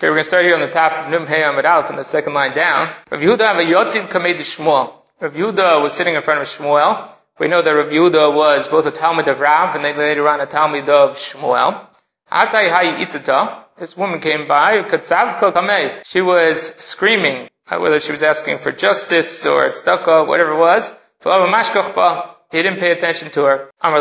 Okay, we're going to start here on the top Nun Hey Amud Aleph from the second line down. Rav Yehuda have a Yotiv Kamei Shmuel. Rav Yehuda was sitting in front of Shmuel. We know that Rav Yehuda was both a Talmud of Rav and then later on a Talmud of Shmuel. Atai Hayi Itata. This woman came by. Katzavcha Kamei. She was screaming, uh, whether she was asking for justice or tzedakah, whatever it was. He didn't pay attention to her. Rav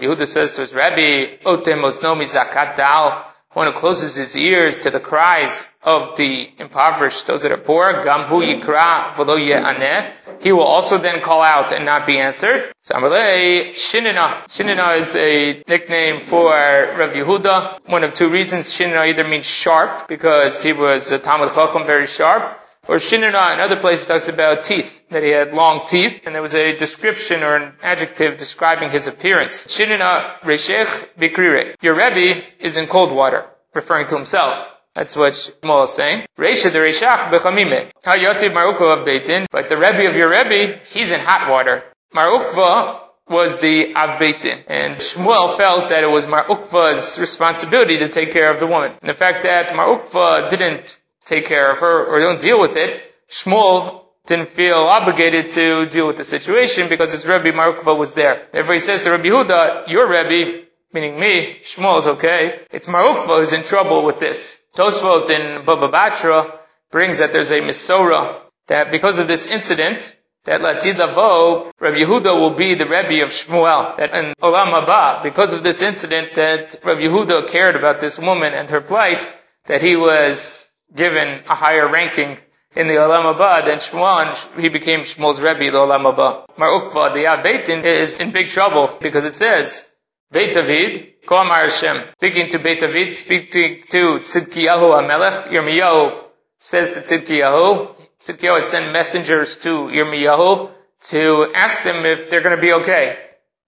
Yehuda says to his Rabbi, Otem osnomi zakat dal one who closes his ears to the cries of the impoverished, those that are poor, gamhu yikra v'lo he will also then call out and not be answered. So Amalei, Shinina. Shinina is a nickname for Rav Yehuda. One of two reasons. Shinina either means sharp, because he was a Talmud Chacham, very sharp, or Shinana in other places talks about teeth, that he had long teeth, and there was a description or an adjective describing his appearance. Shinana Reshech Bikrire. Your Rebbe is in cold water, referring to himself. That's what Shmuel is saying. Resha the Reshach Bechamime. Mar Ukva of Beitin. But the Rebbe of your Rebbe, he's in hot water. Mar Ukva was the Av Beitin. And Shmuel felt that it was Mar Ukva's responsibility to take care of the woman. And the fact that Mar Ukva didn't take care of her or don't deal with it, Shmuel didn't feel obligated to deal with the situation because his Rebbe Mar Ukva was there. Therefore he says to Rabbi Huda, your Rebbe, meaning me, Shmuel is okay. It's Mar Ukva who's in trouble with this. Tosfot in Baba Batra brings that there's a Misora that because of this incident, that Latid Lavo, Rabbi Yehuda will be the Rebbe of Shmuel. That in Olam Haba, because of this incident, that Rabbi Yehuda cared about this woman and her plight, that he was given a higher ranking in the Olam Haba than Shmuel, he became Shmuel's Rebbe, the Olam Haba. Mar Ukva, the Yad Beitin, is in big trouble because it says, Beit David, Ko Amar Hashem, speaking to Beit David, speaking to Tzidkiyahu HaMelech, Yirmiyahu says to Tzidkiyahu, Tzidkiyahu had sent messengers to Yirmiyahu to ask them if they're going to be okay.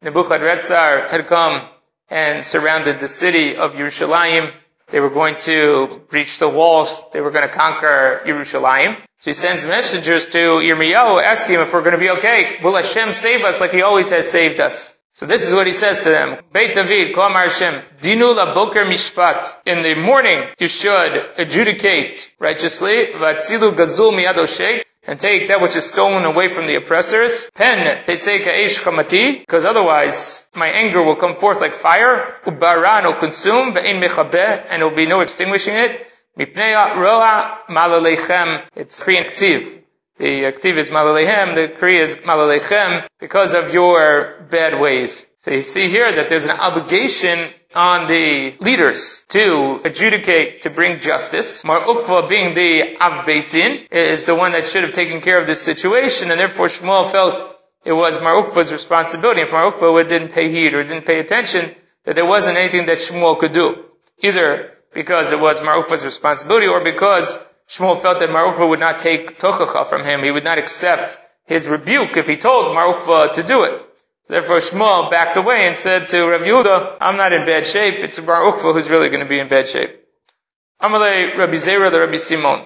Nebuchadnezzar had come and surrounded the city of Yerushalayim they were going to breach the walls. They were going to conquer Yerushalayim. So he sends messengers to Yirmiyahu asking him if we're going to be okay. Will Hashem save us like he always has saved us? So this is what he says to them. Beit David, Kol Hashem, Dinu la boker mishpat. In the morning, you should adjudicate righteously. Vatzilu gazul miyado and take that which is stolen away from the oppressors. Pen eish chamati, because otherwise my anger will come forth like fire. Ubaran will consume, ve'in mechabeh, and there will be no extinguishing it. Mipnei roa malalechem. It's active. The active is malalechem, the Korea is malalechem, because of your bad ways. So you see here that there's an obligation on the leaders to adjudicate, to bring justice. Mar Ukva being the Av Beitin is the one that should have taken care of this situation, and therefore Shmuel felt it was Mar Ukva's responsibility. If Mar Ukva didn't pay heed or didn't pay attention, that there wasn't anything that Shmuel could do. Either because it was Mar Ukva's responsibility or because Shmuel felt that Mar Ukva would not take tochacha from him. He would not accept his rebuke if he told Mar Ukva to do it. Therefore Shmuel backed away and said to Rav Yehuda, I'm not in bad shape, it's Mar Ukva who's really going to be in bad shape. Amalei Rabbi Zera the Rabbi Simon.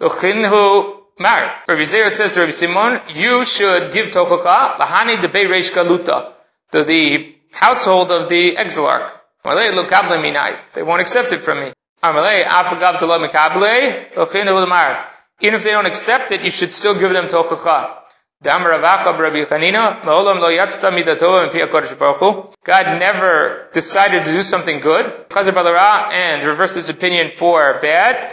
Luchinhu Mar. Rabbi Zera says to Rabbi Simon, you should give tochacha lahani debei reish galuta to the household of the exilarch. Amalei lokable minai. They won't accept it from me. Amalei afagav to lo mikable luchinhu Mar. Even if they don't accept it, you should still give them tochacha. God never decided to do something good. And reversed his opinion for bad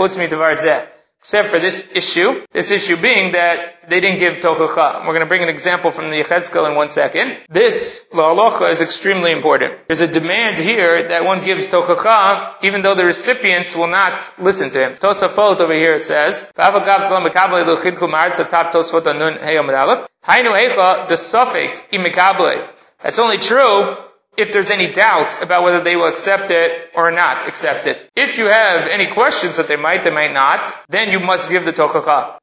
except for this issue. This issue being that they didn't give tochacha. We're going to bring an example from the Yechezkel in one second. This la'alocha is extremely important. There's a demand here that one gives tochacha even though the recipients will not listen to him. Tosafot over here says, the safek imikable. That's only true if there's any doubt about whether they will accept it or not accept it. If you have any questions that they might, they might not, then you must give the tochacha.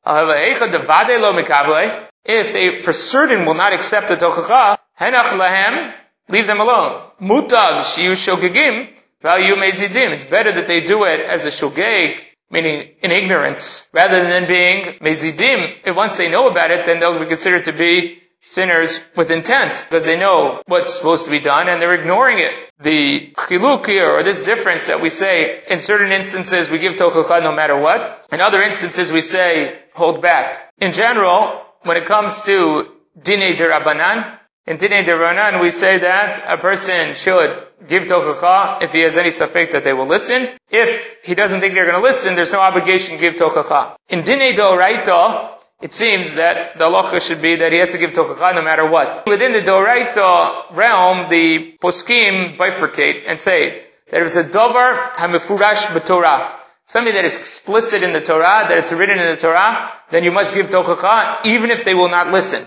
If they for certain will not accept the tochacha, henach lahem, leave them alone. Mutav shogegim. It's better that they do it as a shogeg, meaning in ignorance, rather than being mezidim. If once they know about it, then they'll be considered to be sinners with intent because they know what's supposed to be done and they're ignoring it. The chiluk here, or this difference that we say, in certain instances we give tochacha no matter what. In other instances we say, hold back. In general, when it comes to dine derabanan, in dine derabanan we say that a person should give tochacha if he has any safek that they will listen. If he doesn't think they're going to listen, there's no obligation to give tochacha. In dine doraita, it seems that the halacha should be that he has to give tochacha no matter what. Within the Doraita realm, the poskim bifurcate and say that if it's a dovar hamifurash b'torah, something that is explicit in the Torah, that it's written in the Torah, then you must give tochacha even if they will not listen.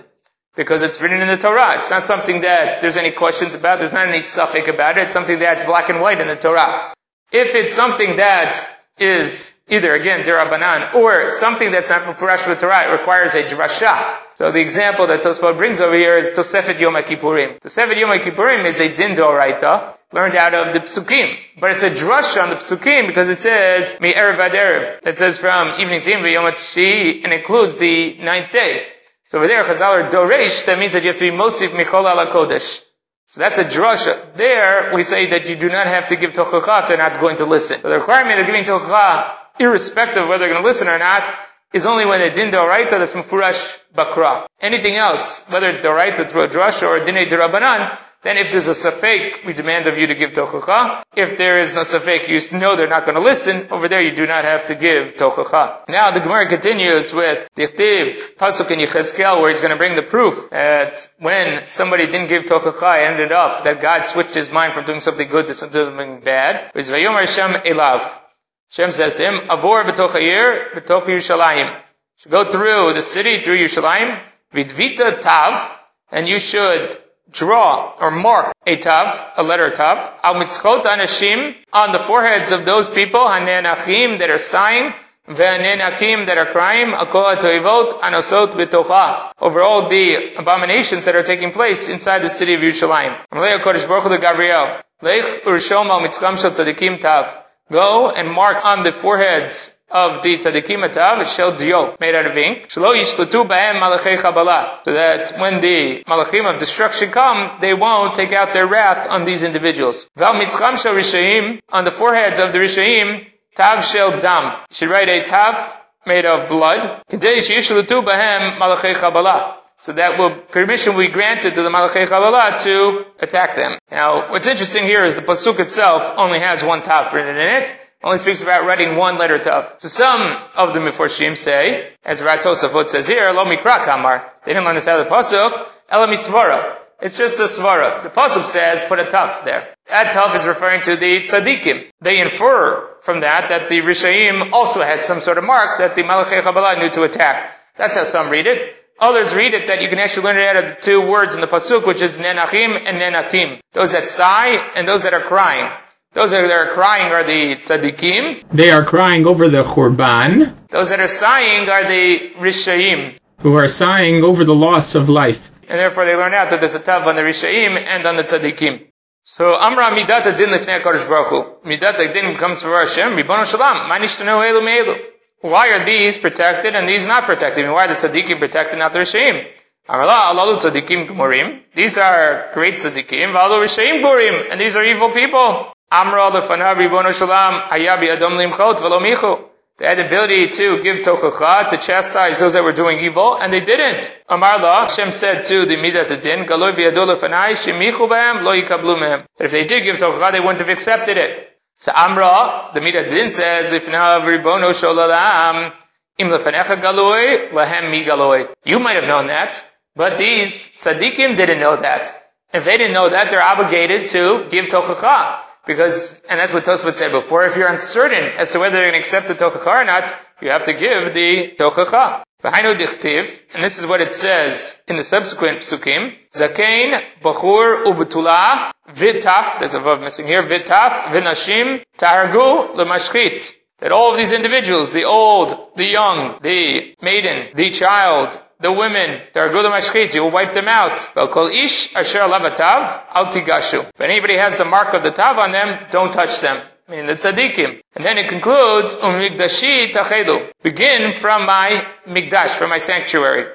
Because it's written in the Torah. It's not something that there's any questions about, there's not any safek about it, it's something that's black and white in the Torah. If it's something that is either again derabanan or something that's not mufurash with Torah. It requires a drasha. So the example that Tosfot brings over here is Tosefet Yom Kippurim. Tosefet Yom Kippurim is a din doraita learned out of the psukim, but it's a drasha on the psukim because it says mi erev ad erev. It says from evening to evening Yom and includes the ninth day. So over there, Chazal are doresh. That means that you have to be mosif michol ala kodesh. So that's a drasha. There, we say that you do not have to give tochacha if they're not going to listen. So the requirement of giving tochacha, irrespective of whether they're going to listen or not, is only when the din doraita that's mufurash bakra. Anything else, whether it's doraita through a drasha or a dinei derabanan, then if there's a safek, we demand of you to give tochacha. If there is no safek, you know they're not going to listen. Over there, you do not have to give tochacha. Now the Gemara continues with Dichtiv, Pasuk in Yechezkel, where he's going to bring the proof that when somebody didn't give tochacha, it ended up that God switched his mind from doing something good to something bad. Hashem says to him, Avor b'toch ha'ir, b'toch Yerushalayim. should go through the city, through Yerushalayim, vidvita tav, and you should draw or mark a tav, a letter tav, al mitzchot anashim, on the foreheads of those people, hanenachim, that are sighing, ve'anenakim, that are crying, akol toivot, anosot b'tocha, over all the abominations that are taking place inside the city of Yerushalayim. Amalei HaKadosh Baruch Hu Gabriel, lech urshom al mitzcham shel tzadikim tav, go and mark on the foreheads of the tzaddikim atav shel dio, made out of ink. Shelo yishletu b'hem malachei chabala. So that when the malachim of destruction come, they won't take out their wrath on these individuals. Val mitzcham shel rishaim, on the foreheads of the rishaim, tav shel dam. Should write a tav made of blood. Kedei sheyishletu b'hem malachei chabala. So that will, permission will be granted to the Malachei Chabala to attack them. Now, what's interesting here is the Pasuk itself only has one tav written in it only speaks about writing one letter tav. So some of the Meforshim say, as Ratosafot says here, Lo Mikra Kamar. They didn't understand the Pasuk, Ela Misvara. It's just the Svara. The Pasuk says, put a tav there. That tav is referring to the tzaddikim. They infer from that that the Rishaim also had some sort of mark that the Chabala knew to attack. That's how some read it. Others read it that you can actually learn it out of the two words in the pasuk, which is nenachim and nenakim. Those that sigh and those that are crying. Those that are crying are the tzaddikim. They are crying over the churban. Those that are sighing are the rishaim. Who are sighing over the loss of life. And therefore they learn out that there's a tav on the rishaim and on the tzaddikim. So Amra midata din lifnei Kadosh Baruch Hu. Midata din comes from Hashem. Ribono Shalom. Manishtanu elu meelu. Why are these protected and these not protected? I mean, why are the tzaddikim protected, not the rishaim? Amrla, alalu tzaddikim gemurim. These are great tzaddikim. V'alu rishaim gurim. And these are evil people. Amra lefanav ribono shalom limchot v'lo michu. They had the ability to give tochacha, to chastise those that were doing evil, and they didn't. Amar la, Hashem said to the midat din, galoi biyadol lefanai shemichu b'hem lo yikablu mehem. But if they did give tochacha, they wouldn't have accepted it. So Amra, the midat din says, lifnav ribono sholalam, im lefanecha galoi, lahem mi galoi. You might have known that, but these tzaddikim didn't know that. If they didn't know that, they're obligated to give tochacha. Because, and that's what Tosfot said before, if you're uncertain as to whether you're going to accept the tochacha or not, you have to give the tochacha. V'hainu dichtiv, and this is what it says in the subsequent psukim, zakein, bachur, ubetula, vitaf, there's a verb missing here, vitaf, vinashim, targu, lemashchit. That all of these individuals, the old, the young, the maiden, the child, the women, Targulam Ashkit, you will wipe them out. ish asher lavatav al tigashu. If anybody has the mark of the tav on them, don't touch them. I mean the tzaddikim. And then it concludes, umigdashi tachedu. Begin from my migdash, from my sanctuary.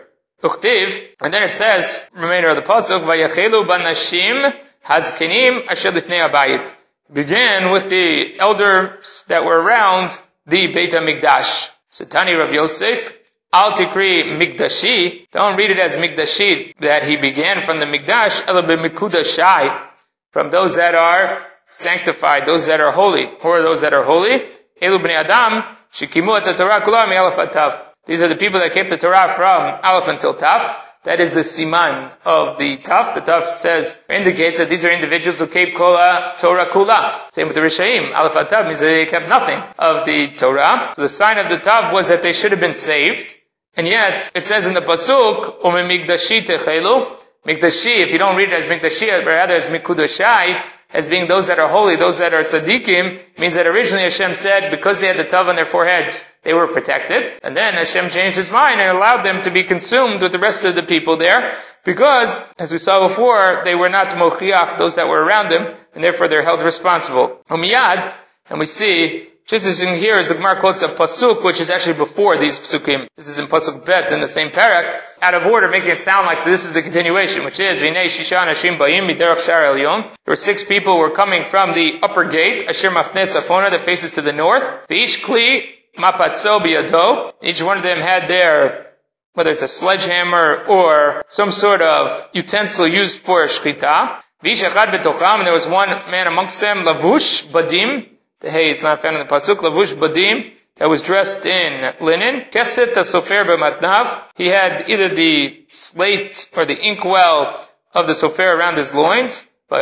Uchtiv, and then it says, remainder of the pasuk, Vayachelu banashim hazkenim asher lifnei abayit. Began with the elders that were around the Beit HaMikdash. So Tani Rav Yosef, Al Tikri Mikdashi, don't read it as Mikdashi, that he began from the Mikdash, Mikudashai, from those that are sanctified, those that are holy. Who are those that are holy? Elu Bnei Adam, Shikimu at Torah Kulam Aleph. These are the people that kept the Torah from Aleph until Tav. That is the siman of the Taf. The Taf says, indicates that these are individuals who kept Kola Torah Kula. Same with the Rishaim. Aleph Tav means that they kept nothing of the Torah. So the sign of the Tav was that they should have been saved. And yet, it says in the Pasuk, Ume Migdashi Techelu. Migdashi, if you don't read it as Migdashi, but rather as Mikudashai, as being those that are holy, those that are tzaddikim, means that originally Hashem said because they had the tav on their foreheads, they were protected. And then Hashem changed his mind and allowed them to be consumed with the rest of the people there, because, as we saw before, they were not mochiach, those that were around them, and therefore they're held responsible. Umiyad, and we see just as in here is the Gemara quotes a pasuk, which is actually before these pasukim. This is in pasuk bet in the same parak, out of order, making it sound like this is the continuation, which is Vinei Shisha Nashim Bayim Miderach Shar Elyon. There were six people who were coming from the upper gate, Asher Mafnet Safona, that faces to the north. V'ish Kli Mapatzo Biyado. Each one of them had their whether it's a sledgehammer or some sort of utensil used for shchita. V'ish Echad Betocham, and there was one man amongst them, Lavush Badim, the hay is not found in the pasuk. Lavush badim that was dressed in linen. Keset sofer b'matnav. He had either the slate or the inkwell of the sofer around his loins. They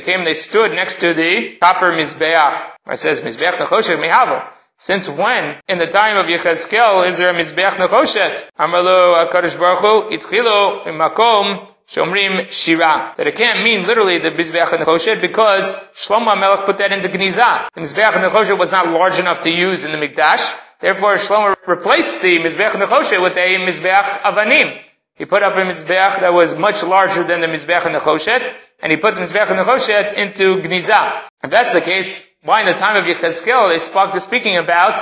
came, they stood next to the copper mizbeach. It says mizbeach nechoshet mihava. Since when, in the time of Yechezkel, is there a mizbeach nechoshet? Amalo Hakadosh Baruch Hu itchilo imakom Shomrim Shira. That it can't mean literally the Mizbeach Nechoshet because Shlomo Melech put that into Gnizah. The Mizbeach Nechoshet was not large enough to use in the Mikdash. Therefore Shlomo replaced the Mizbeach Nechoshet with a Mizbeach Avanim. He put up a Mizbeach that was much larger than the Mizbeach Nechoshet, and he put the Mizbeach Nechoshet into Gnizah. If that's the case, why in the time of Yechezkel they spoke, speaking about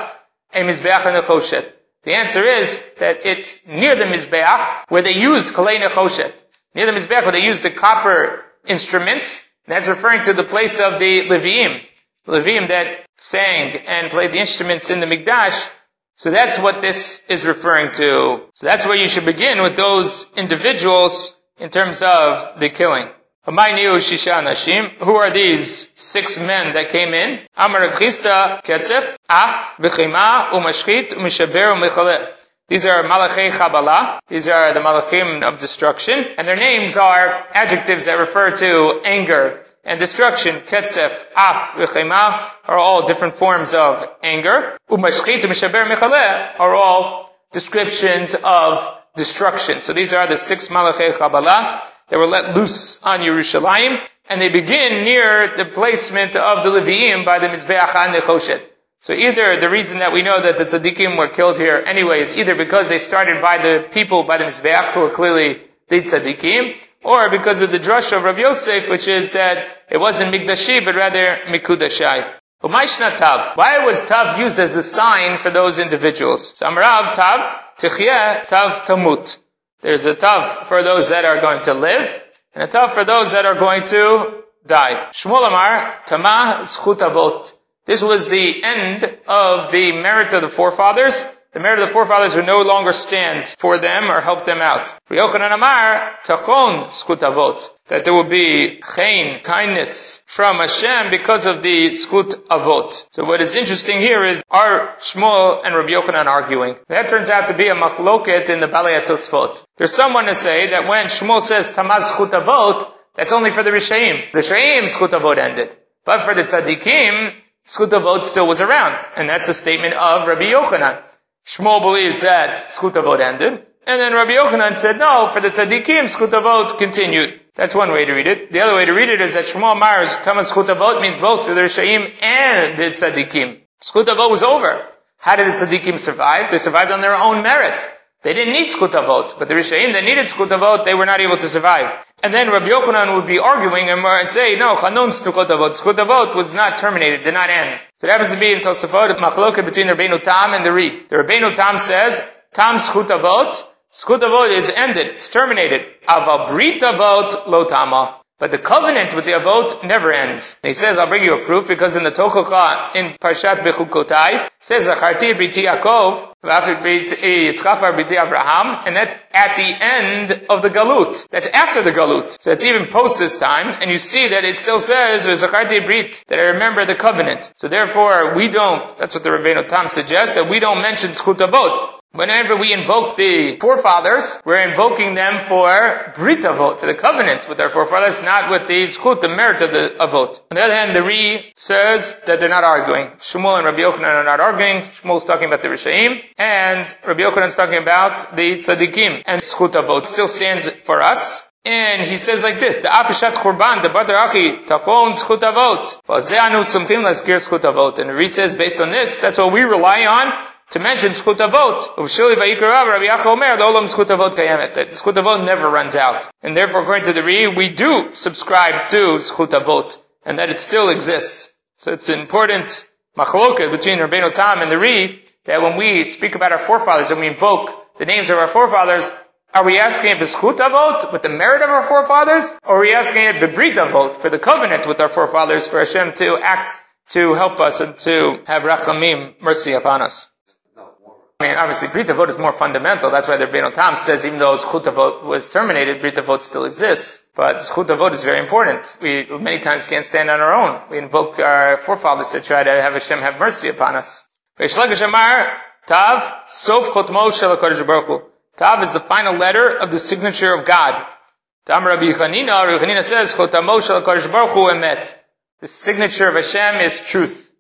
a Mizbeach Nechoshet? The answer is that it's near the Mizbeach where they used Kalei Nechoshet. Near the Mizbeach, they used the copper instruments, that's referring to the place of the Leviim. The Leviim that sang and played the instruments in the Mikdash. So that's what this is referring to. So that's where you should begin with those individuals in terms of the killing. Who are these six men that came in? These are Malachei Chabala. These are the Malachim of destruction. And their names are adjectives that refer to anger and destruction. Ketzef, Af, V'chema are all different forms of anger. Umashchit, Mishaber, Mechaleh are all descriptions of destruction. So these are the six Malachei Chabala that were let loose on Yerushalayim. And they begin near the placement of the Leviim by the Mizbeach HaNechoshet. So either the reason that we know that the tzaddikim were killed here anyway is either because they started by the people by the Mizbeach who were clearly the tzaddikim, or because of the drush of Rav Yosef, which is that it wasn't Mikdashi, but rather Mikudashai. Tav. Why was Tav used as the sign for those individuals? So Amrav Tav, Tichye, Tav Tamut. There's a Tav for those that are going to live, and a Tav for those that are going to die. Shmuel Amar, Tamah Zchut Avot. This was the end of the merit of the forefathers. The merit of the forefathers would no longer stand for them or help them out. Amar, tachon zchut That there will be chen, kindness from Hashem because of the zchut avot. So what is interesting here is, are Shmuel and Rabbi Yochanan arguing? That turns out to be a machloket in the Balei Tosfot. There's someone to say that when Shmuel says tamaz zchut avot, that's only for the Rishaim. The Rishaim zchut avot ended. But for the tzaddikim, Zchut Avot still was around. And that's the statement of Rabbi Yochanan. Shmuel believes that Zchut Avot ended. And then Rabbi Yochanan said, no, for the tzaddikim, Zchut Avot continued. That's one way to read it. The other way to read it is that Shmuel Mars, Thomas Zchut Avot means both for the Rishaim and the tzaddikim. Zchut Avot was over. How did the tzaddikim survive? They survived on their own merit. They didn't need Zchut Avot, but the Rishaim that needed Zchut Avot, they were not able to survive. And then Rabbi Yochanan would be arguing and say, no, Chanun Zchut Avot, Zchut Avot was not terminated, did not end. So it happens to be in Tosafot, Machloket between the Rabbeinu Tam and the Ri. The Rabbeinu Tam says, Tam Zchut Avot, Zchut Avot is ended, it's terminated. Aval Brit Avot Lo Tama. But the covenant with the Avot never ends. And he says, I'll bring you a proof because in the Tochacha, in Parshat Bechukotai, says, Zacharti Briti Yaakov, and that's at the end of the Galut. That's after the Galut. So it's even post this time, and you see that it still says, Brit, that I remember the covenant. So therefore, we don't, that's what the Rabbeinu Tam suggests, that we don't mention Zchut Avot. Whenever we invoke the forefathers, we're invoking them for Brit Avot, for the covenant with our forefathers, not with the Zchut, the merit of the Avot. On the other hand, the Ri says that they're not arguing. Shmuel and Rabbi Yochanan are not arguing. Shmuel's talking about the Rishaim, and Rabbi Yochanan's talking about the Tzaddikim. And Zchut Avot still stands for us. And he says like this, the Apishat Churban, the Batar Achi, Tachon Zchut Avot. And the Ri says, based on this, that's what we rely on to mention Zchut Avot. Uvshili Vayikarav, Rabbi Yacha Omer, Olam Zchut Kayemet. That Zchut never runs out. And therefore, according to the Ri, we do subscribe to Zchut and that it still exists. So it's an important machloket between Rabbeinu Tam and the Ri, that when we speak about our forefathers and we invoke the names of our forefathers, are we asking it b'schut avot, with the merit of our forefathers, or are we asking it b'brit avot, for the covenant with our forefathers, for Hashem to act, to help us, and to have rachamim, mercy upon us? I mean, obviously, Brit Avot is more fundamental. That's why the Rebbeinu Tam says even though Zchut Avot was terminated, Brit Avot still exists. But Zchut Avot is very important. We many times can't stand on our own. We invoke our forefathers to try to have Hashem have mercy upon us. Tav, Sof Tav is the final letter of the signature of God. Tam Rabbi Chanina, Rabbi Chanina says, Chotamo Shel Baruch Emet. The signature of Hashem is truth.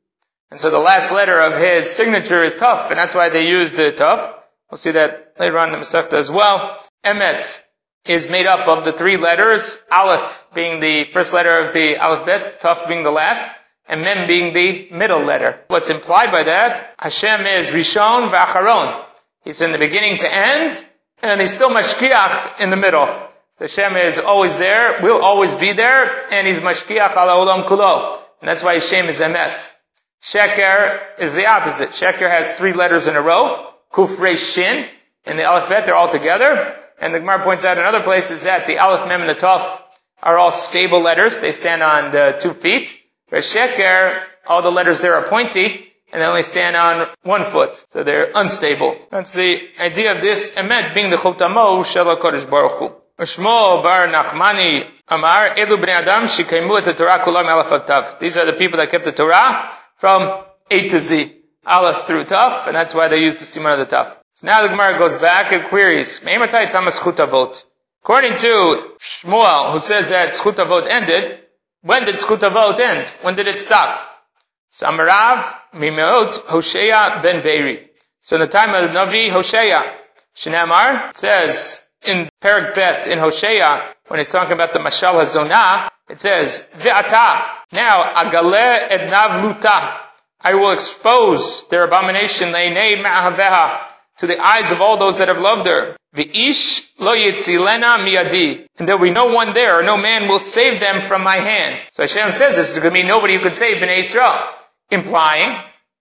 And so the last letter of his signature is taf, and that's why they use the taf. We'll see that later on in the Masechta as well. Emet is made up of the three letters, Aleph being the first letter of the alphabet, Taf being the last, and Mem being the middle letter. What's implied by that, Hashem is Rishon v'Acharon. He's in the beginning to end, and he's still Mashkiach in the middle. So Hashem is always there, will always be there, and he's Mashkiach ala olam kulo. And that's why Hashem is Emet. Sheker is the opposite. Sheker has three letters in a row. Kuf Resh Shin. In the alphabet, they're all together. And the Gemara points out in other places that the Aleph, Mem, and the Tov are all stable letters. They stand on the two feet. For Sheker, all the letters there are pointy, and they only stand on one foot. So they're unstable. That's the idea of this emet being the Chotamo Shel HaKadosh Baruch Hu. Shmuel bar Nachmani Amar, Elu bnei Adam shikaimu et Torah These are the people that kept the Torah from A to Z. Aleph through Taf, and that's why they use the Simon of the Taf. So now the Gemara goes back and queries. According to Shmuel, who says that Zchut Avot ended, when did Zchut Avot end? When did it stop? Samarav Mimeot Hosea ben Beiri. So in the time of the Navi Hosea, Shinamar says in Perak Bet in Hosea, when he's talking about the Mashal HaZonah, it says, Ve'ata. Now, agale et navluta. I will expose their abomination, le'nei ma'aveha, to the eyes of all those that have loved her. V'ish lo yitzilena miyadi. And there will be no one there, or no man will save them from my hand. So Hashem says this is going to be nobody who could save Bnei Israel. Implying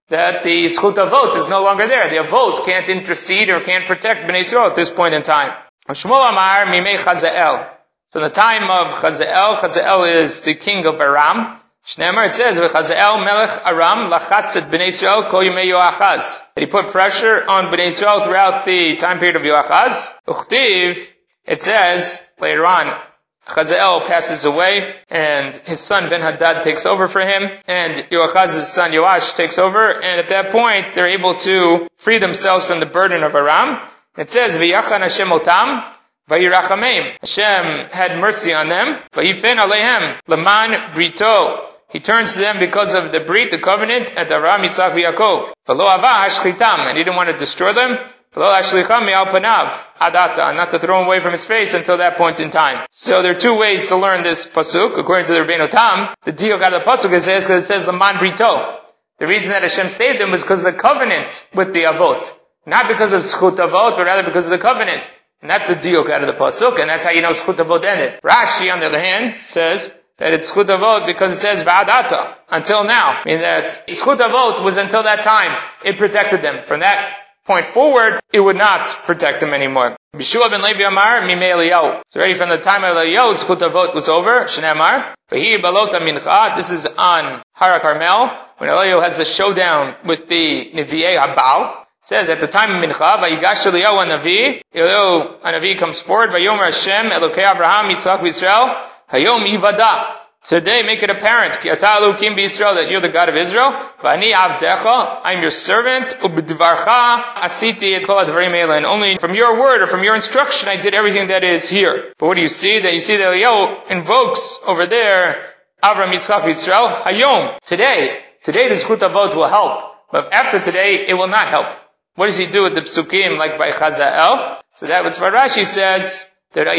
that the Zchut Avot is no longer there. The Avot can't intercede or can't protect Bnei Israel at this point in time. Shmuel Amar Mimei Chazael. In the time of Chazael, Chazael is the king of Aram. Shneimar, it says, Chazael melech Aram lachatzet b'nei Israel kol yimei Yoachaz. He put pressure on b'nei Israel throughout the time period of Yoachaz. Uchtiv, it says, later on, Chazael passes away, and his son Ben Hadad takes over for him, and Yoachaz's son Yoash takes over, and at that point, they're able to free themselves from the burden of Aram. It says, V'yachan Hashem otam, Vayirachameim. Hashem had mercy on them. Vayifen alehem. Laman brito. He turns to them because of the brit, the covenant, at Aram Yitzchak Yaakov. V'lo hashchitam. And he didn't want to destroy them. Adata. Not to throw him away from his face until that point in time. So there are two ways to learn this pasuk. According to the Rebbeinu Tam, the deal got the pasuk says because it says Laman brito. The reason that Hashem saved them was because of the covenant with the Avot. Not because of Zchut Avot, but rather because of the covenant. And that's the diuk out of the pasuk, and that's how you know Zchut Avot ended. Rashi, on the other hand, says that it's Zchut because it says Va'adata, until now. Meaning that Zchut was until that time, it protected them. From that point forward, it would not protect them anymore. Bishua ben Levi Amar, Mimei Eliyahu. So already from the time of Eliyahu, Zchut was over, Shneamar. Vahir Balota Mincha, this is on Hara Carmel, when Eliyahu has the showdown with the Nevi'ei Habal. It says at the time of Mincha, Vayigash Eliyahu Navi, Eliyahu Navi comes forward, Vayomer Hashem, Elokei Abraham, Yitzchak, Yisrael, Hayom Ivada. Today make it apparent, Ki ata Elokim Israel, that you're the God of Israel. Vani avdecha, I'm your servant. Ubdvarcha asiti et kol and only from your word or from your instruction I did everything that is here. But what do you see? That you see that Eliyahu invokes over there Avram Yitzchak Israel Hayom. Today, today the Zchut Avot will help. But after today, it will not help. What does he do with the psukim like by Chazael? So that what Rashi says, in the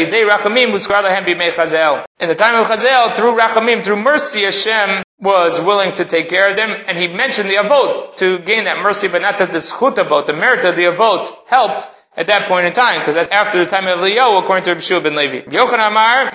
time of Chazael, through Rachamim, through mercy, Hashem was willing to take care of them, and he mentioned the Avot to gain that mercy, but not that the Zchut Avot, the merit of the Avot, helped at that point in time, because that's after the time of Eliyahu, according to Rabbi ben Levi. Amar.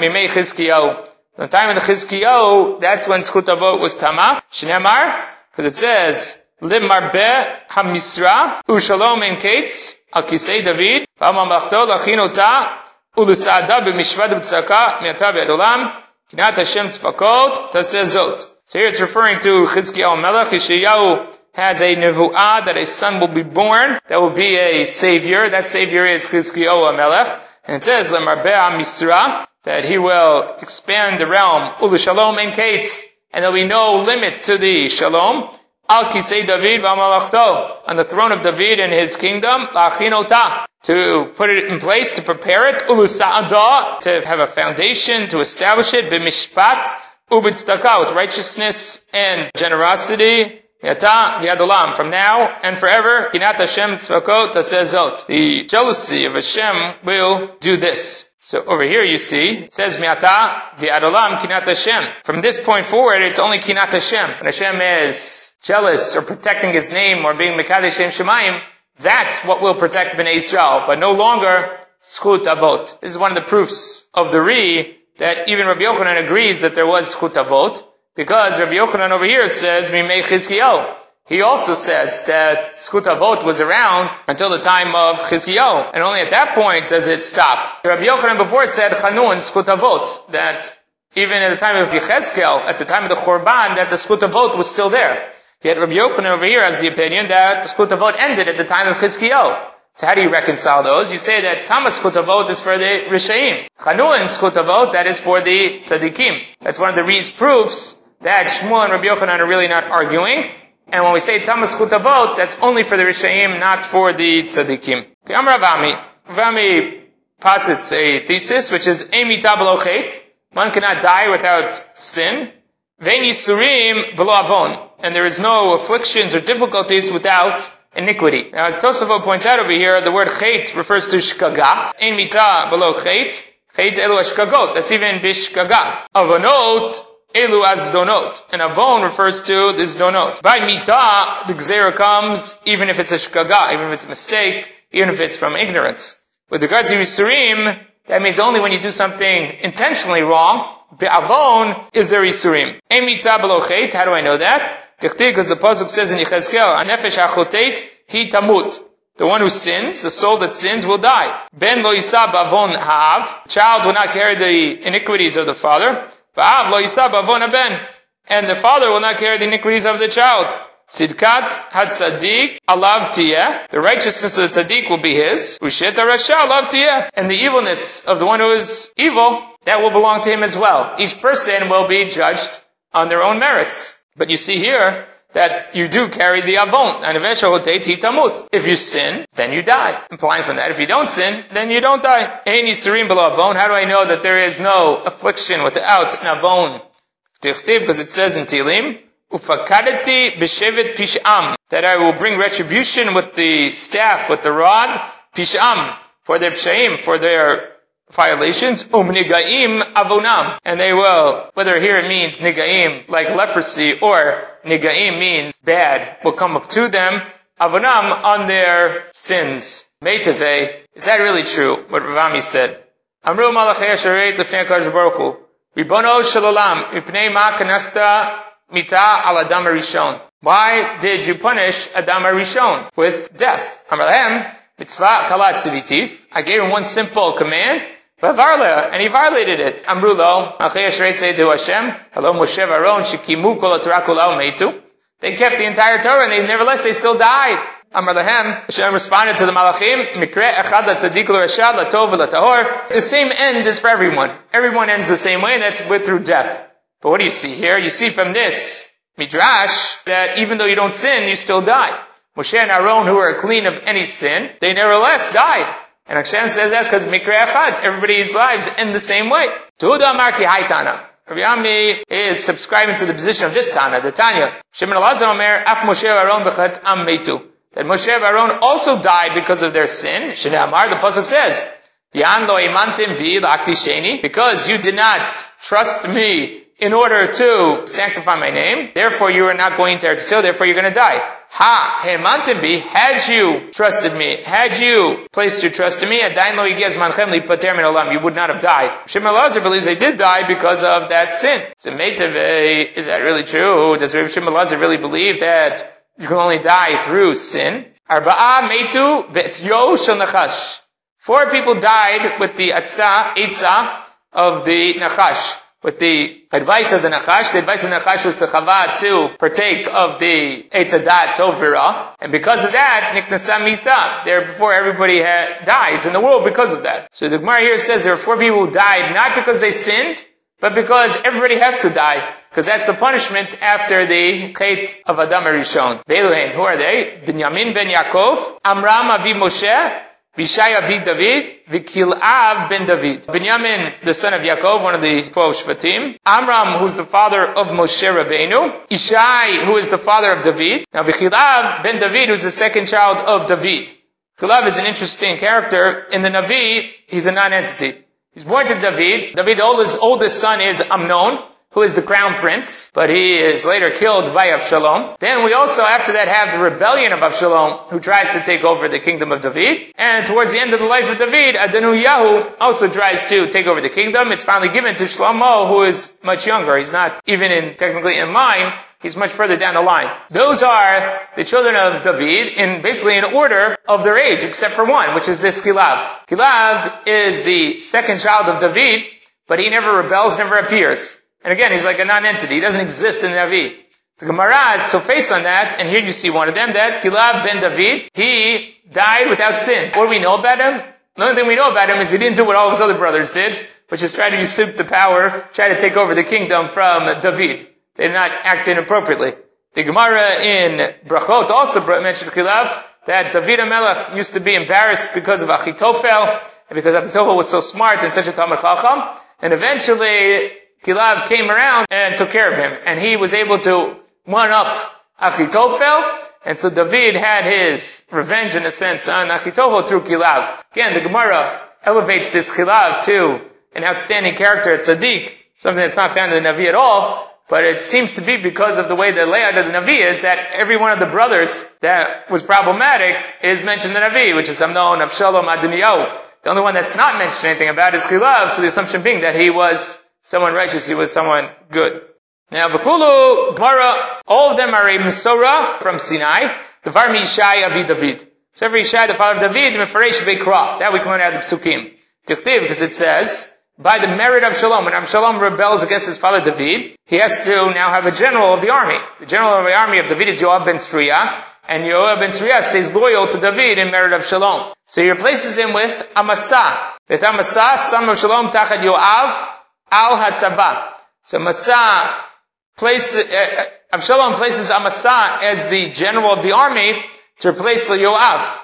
The time of the Chizkiyahu, that's when Zchut Avot was Tama. Shneamar, because it says, Limarbe HaMisra, Ushalom En Kates, Al Kisei David, V'amamachto Lachinota, ולסעדה במשווה דבצדקה מעתה ועד עולם, קנאת השם צפקות תעשה זאת. So here it's referring to Chizkiyahu Melech. Yeshayahu has a nevuah that a son will be born, that will be a savior. That savior is Chizkiyahu Melech. And it says, Lemarbea Misra, that he will expand the realm, Ulu Shalom and Kates, and there'll be no limit to the Shalom. Al Kisei David on the throne of David and his kingdom, La'achinota, to put it in place, to prepare it, to have a foundation, to establish it, B'mishpat, with righteousness and generosity, from now and forever. The jealousy of Hashem will do this. So over here you see, it says. From this point forward, it's only kinat Hashem. Hashem is jealous or protecting His name or being Mekadesh Shem Shemayim, that's what will protect Bnei Israel, but no longer Zchut Avot. This is one of the proofs of the Ri that even Rabbi Yochanan agrees that there was Zchut Avot. Because Rabbi Yochanan over here says, Mimei Chizkiyahu. He also says that Zchut Avot was around until the time of Chizkiyahu, and only at that point does it stop. Rabbi Yochanan before said Chanun Zchut Avot, that even at the time of Yechezkel, at the time of the Churban, that the Zchut Avot was still there. Yet Rabbi Yochanan over here has the opinion that the Zchut Avot ended at the time of Chizkiyahu. So how do you reconcile those? You say that Tamas Zchut Avot is for the Rishaim. Chanun Zchut Avot, that is for the Tzadikim. That's one of the Ri's proofs that Shmuel and Rabbi Yochanan are really not arguing. And when we say Tamas Kutavot, that's only for the Rishaim, not for the Tzadikim. Okay, Ravami. Ravami posits a thesis, which is Emi Tabalochet. One cannot die without sin. Vein Yisurim below Avon. And there is no afflictions or difficulties without iniquity. Now, as Tosafot points out over here, the word chait refers to shkaga. Ein mita below chait. Chait elu shkagot. That's even bishkaga. Avonot Elu as donot. And avon refers to this donot. By mita, the gzera comes even if it's a shkaga, even if it's a mistake, even if it's from ignorance. With regards to Yisurim, that means only when you do something intentionally wrong. Be'avon is there Yisurim. Emita belochet, how do I know that? Because the Pasuk says in Yechezkel, Anefesh achotet, he tamut. The one who sins, the soul that sins will die. Ben lo yisab avon hav. Child will not carry the iniquities of the father. And the father will not carry the iniquities of the child. Sidkat had tzaddik alav tiyeh. The righteousness of the tzaddik will be his. Ushet rasha alav tiyeh. And the evilness of the one who is evil, that will belong to him as well. Each person will be judged on their own merits. But you see here that you do carry the avon. And eventually tamut. If you sin, then you die. Implying from that, if you don't sin, then you don't die. Ein yisurim below avon. How do I know that there is no affliction without an avon? Because it says in Tehillim, Ufakadati b'shevet pisham. That I will bring retribution with the staff, with the rod, pisham, for their pshaim, for their violations, umnigaim avonam. And they will, whether here it means nigaim, like leprosy, or nigaim means bad, will come up to them, avonam, on their sins. Meitave, is that really true, what Ravami said? Amru malachei asharet lefnei HaKadosh Baruch Hu. Ribono shalalam, mita al adam. Why did you punish Adam Arishon with death? Mitzvah kalat. I gave him one simple command, and he violated it. Amrulo, to Hashem, Hello Moshe Varon, Shikimu kol meitu. They kept the entire Torah and they nevertheless they still died. Amar lahem, Hashem responded to the Malachim, Mikre echad latzadik l'rashad latov l'tahor. The same end is for everyone. Everyone ends the same way, and that's with through death. But what do you see here? You see from this midrash that even though you don't sin, you still die. Moshe and Aaron, who were clean of any sin, they nevertheless died. And Hashem says that because Mikra Echad, everybody's lives end the same way. Tuhuda Marki Haitana. Rabbi Ami is subscribing to the position of this Tana, the Tanya. Shimon Elazar Omer, Af Moshe Aaron Bechat Am Meitu. That Moshe and Aaron also died because of their sin. Shnei Amar, the Pasuk says, because you did not trust me in order to sanctify my name, therefore you are not going to Eretz therefore you're going to die. Ha, hey, hemantim had you trusted me, had you placed your trust in me, you would not have died. Shimon Lazar believes they did die because of that sin. So Meitave, is that really true? Does Shimon Lazar really believe that you can only die through sin? Arba'a meitu be'tyo nachash. Four people died with the atza, itza of the nachash with the advice of the Nachash. The advice of the Nachash was to Chava to partake of the Eitzadat Tovira. And because of that, Niknasam Mita, there before everybody dies in the world because of that. So the Gemara here says there are four people who died not because they sinned, but because everybody has to die. Because that's the punishment after the Chet of Adam Rishon. Who are they? Binyamin ben Yaakov, Amram Avi Moshe, Vishai Avi David, Vikil'av ben David. Binyamin, the son of Yaakov, one of the twelve Shvatim. Amram, who's the father of Moshe Rabbeinu. Ishai, who is the father of David. Now Vikil'av ben David, who's the second child of David. Kilav is an interesting character. In the Navi, he's a non-entity. He's born to David. David's oldest, oldest son is Amnon who is the crown prince, but he is later killed by Avshalom. Then we also, after that, have the rebellion of Avshalom, who tries to take over the kingdom of David. And towards the end of the life of David, Yahu also tries to take over the kingdom. It's finally given to Shlomo, who is much younger. He's not even in, technically in line. He's much further down the line. Those are the children of David in basically an order of their age, except for one, which is this Kilav. Kilav is the second child of David, but he never rebels, never appears. And again, he's like a non-entity. He doesn't exist in the Navi. The Gemara is to face on that, and here you see one of them, that Gilad ben David, he died without sin. What do we know about him? The only thing we know about him is he didn't do what all his other brothers did, which is try to usurp the power, try to take over the kingdom from David. They did not act inappropriately. The Gemara in Brachot also mentioned Kilav, that David HaMelech used to be embarrassed because of Achitophel, and because Achitophel was so smart and such a Talmud Chacham, and eventually Kilav came around and took care of him. And he was able to one up Achitophel. And so David had his revenge in a sense on Achitophel through Kilav. Again, the Gemara elevates this Kilav to an outstanding character at Tzaddik, something that's not found in the Navi at all. But it seems to be because of the way the layout of the Navi is that every one of the brothers that was problematic is mentioned in the Navi, which is Amnon, Avshalom, Adoniyahu. The only one that's not mentioned anything about is Kilav, so the assumption being that he was someone righteous, he was someone good. Now, Bechulu, Gemara, all of them are a Mesora from Sinai, the Varmi Ishai Avi David. So every Ishai, the father of David, Mefaresh Beikra. That we can learn out of the Psukim. Because it says, by the merit of Shalom, when Shalom rebels against his father David, he has to now have a general of the army. The general of the army of David is Yoav ben Tzriya, and Yoav ben Tzriya stays loyal to David in merit of Shalom. So he replaces him with Amasa. That Amasa, son of Shalom, Tachat Yoav, Al Hatzava. So Masa places, uh, uh, Avshalom places Amasa as the general of the army to replace Yoav.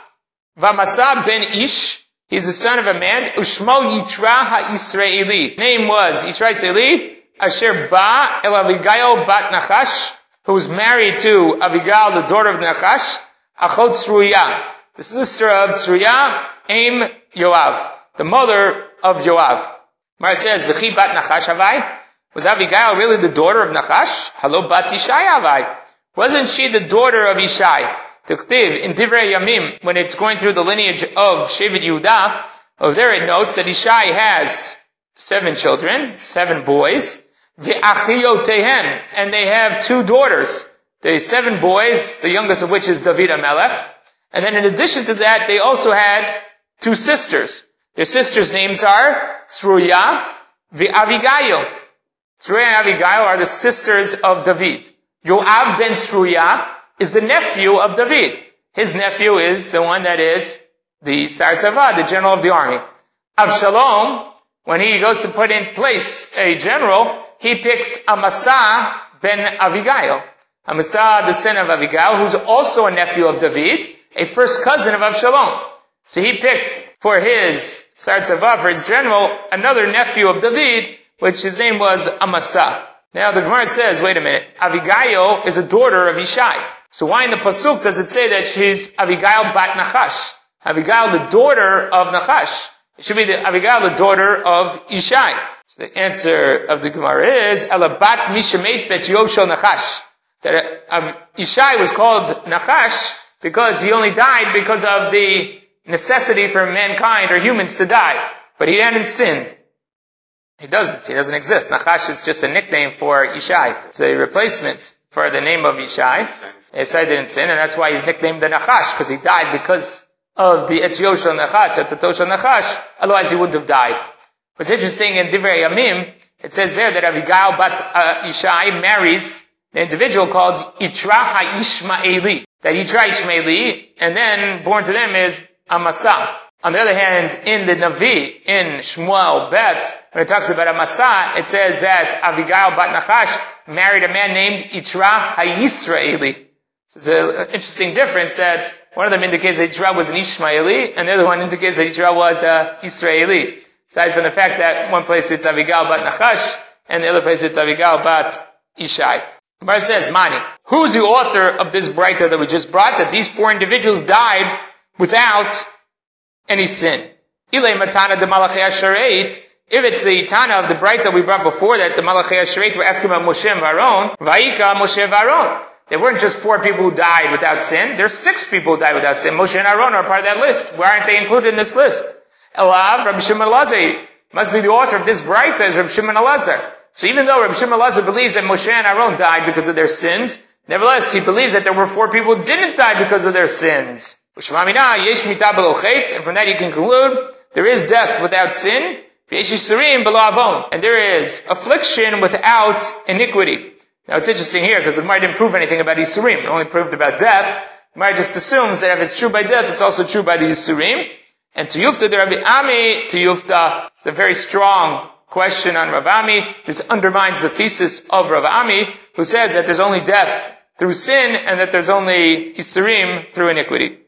Vamasa ben Ish, he's the son of a man, Ushmo Yitra ha-Israeli. Name was Yitra Israeli, Asher Ba El Avigail bat Nachash, who was married to Avigail, the daughter of Nachash, Achot Tzruya, the sister of Tzruya, Aim Yoav, the mother of Yoav. It says, V'chi bat Nachash havai? Was Abigail really the daughter of Nachash? Hello bat Ishai havai? Wasn't she the daughter of Ishai? Tuchtiv, in Divrei Yamim, when it's going through the lineage of Shevet Yehuda, over there it notes that Ishai has seven children, seven boys, tehem, and they have two daughters. the seven boys, the youngest of which is David Amelech. And then in addition to that, they also had two sisters. Their sisters' names are Tzruya the Avigail. Tzruya and Avigail are the sisters of David. Yoav ben Tzruya is the nephew of David. His nephew is the one that is the Sarzava, the general of the army. Avshalom, when he goes to put in place a general, he picks Amasa ben Avigail. Amasa, the son of Avigail, who's also a nephew of David, a first cousin of Avshalom. So he picked for his Sar Tzava, for his general, another nephew of David, which his name was Amasa. Now the Gemara says, wait a minute, Avigail is a daughter of Ishai. So why in the Pasuk does it say that she's Avigail bat Nachash? Avigail, the daughter of Nachash. It should be the Avigail, the daughter of Ishai. So the answer of the Gemara is, Elabat Mishamet bet Yoshel Nachash. That uh, Ishai was called Nachash because he only died because of the necessity for mankind or humans to die. But he hadn't sinned. He doesn't. He doesn't exist. Nachash is just a nickname for Ishai. It's a replacement for the name of Ishai. Ishai didn't sin, and that's why he's nicknamed the Nachash, because he died because of the Etioshel Nachash, Etatosha Nachash, otherwise he wouldn't have died. What's interesting in Divrei Yamim, it says there that Abigail bat uh, Ishai marries an individual called Itra HaIshmaeli. That Itra Ishmaeli, and then born to them is Amasa. On the other hand, in the Navi, in Shmuel Bet, when it talks about Amasa, it says that Abigail bat Nachash married a man named Itra HaYisraeli. So it's an interesting difference that one of them indicates that Itra was an Ishmaeli, and the other one indicates that Itra was a Israeli. Aside from the fact that one place it's Abigail bat Nachash, and the other place it's Abigail bat Ishai. Gemara says, Mani, who's the author of this braita that we just brought, that these four individuals died without any sin? Matana de if it's the Tana of the braita that we brought before that the Malachei Hashareit were asking about Moshe and Varon, Vaika Moshe Varon. There weren't just four people who died without sin. There's six people who died without sin. Moshe and Aaron are part of that list. Why aren't they included in this list? Elav, Rabbi Shimon Elazar must be the author of this braita as Rabbi Shimon Elazar. So even though Rabbi Shimon Elazar believes that Moshe and Aaron died because of their sins, nevertheless he believes that there were four people who didn't die because of their sins. And from that you can conclude there is death without sin, and there is affliction without iniquity. Now it's interesting here because the Gemara didn't prove anything about Yisurim. It only proved about death. The Gemara just assumes that if it's true by death, it's also true by the Yisurim. And to Yufta, the Rabbi Ami, to Yufta, it's a very strong question on Rav Ami. This undermines the thesis of Rav Ami, who says that there's only death through sin and that there's only Yisurim through iniquity.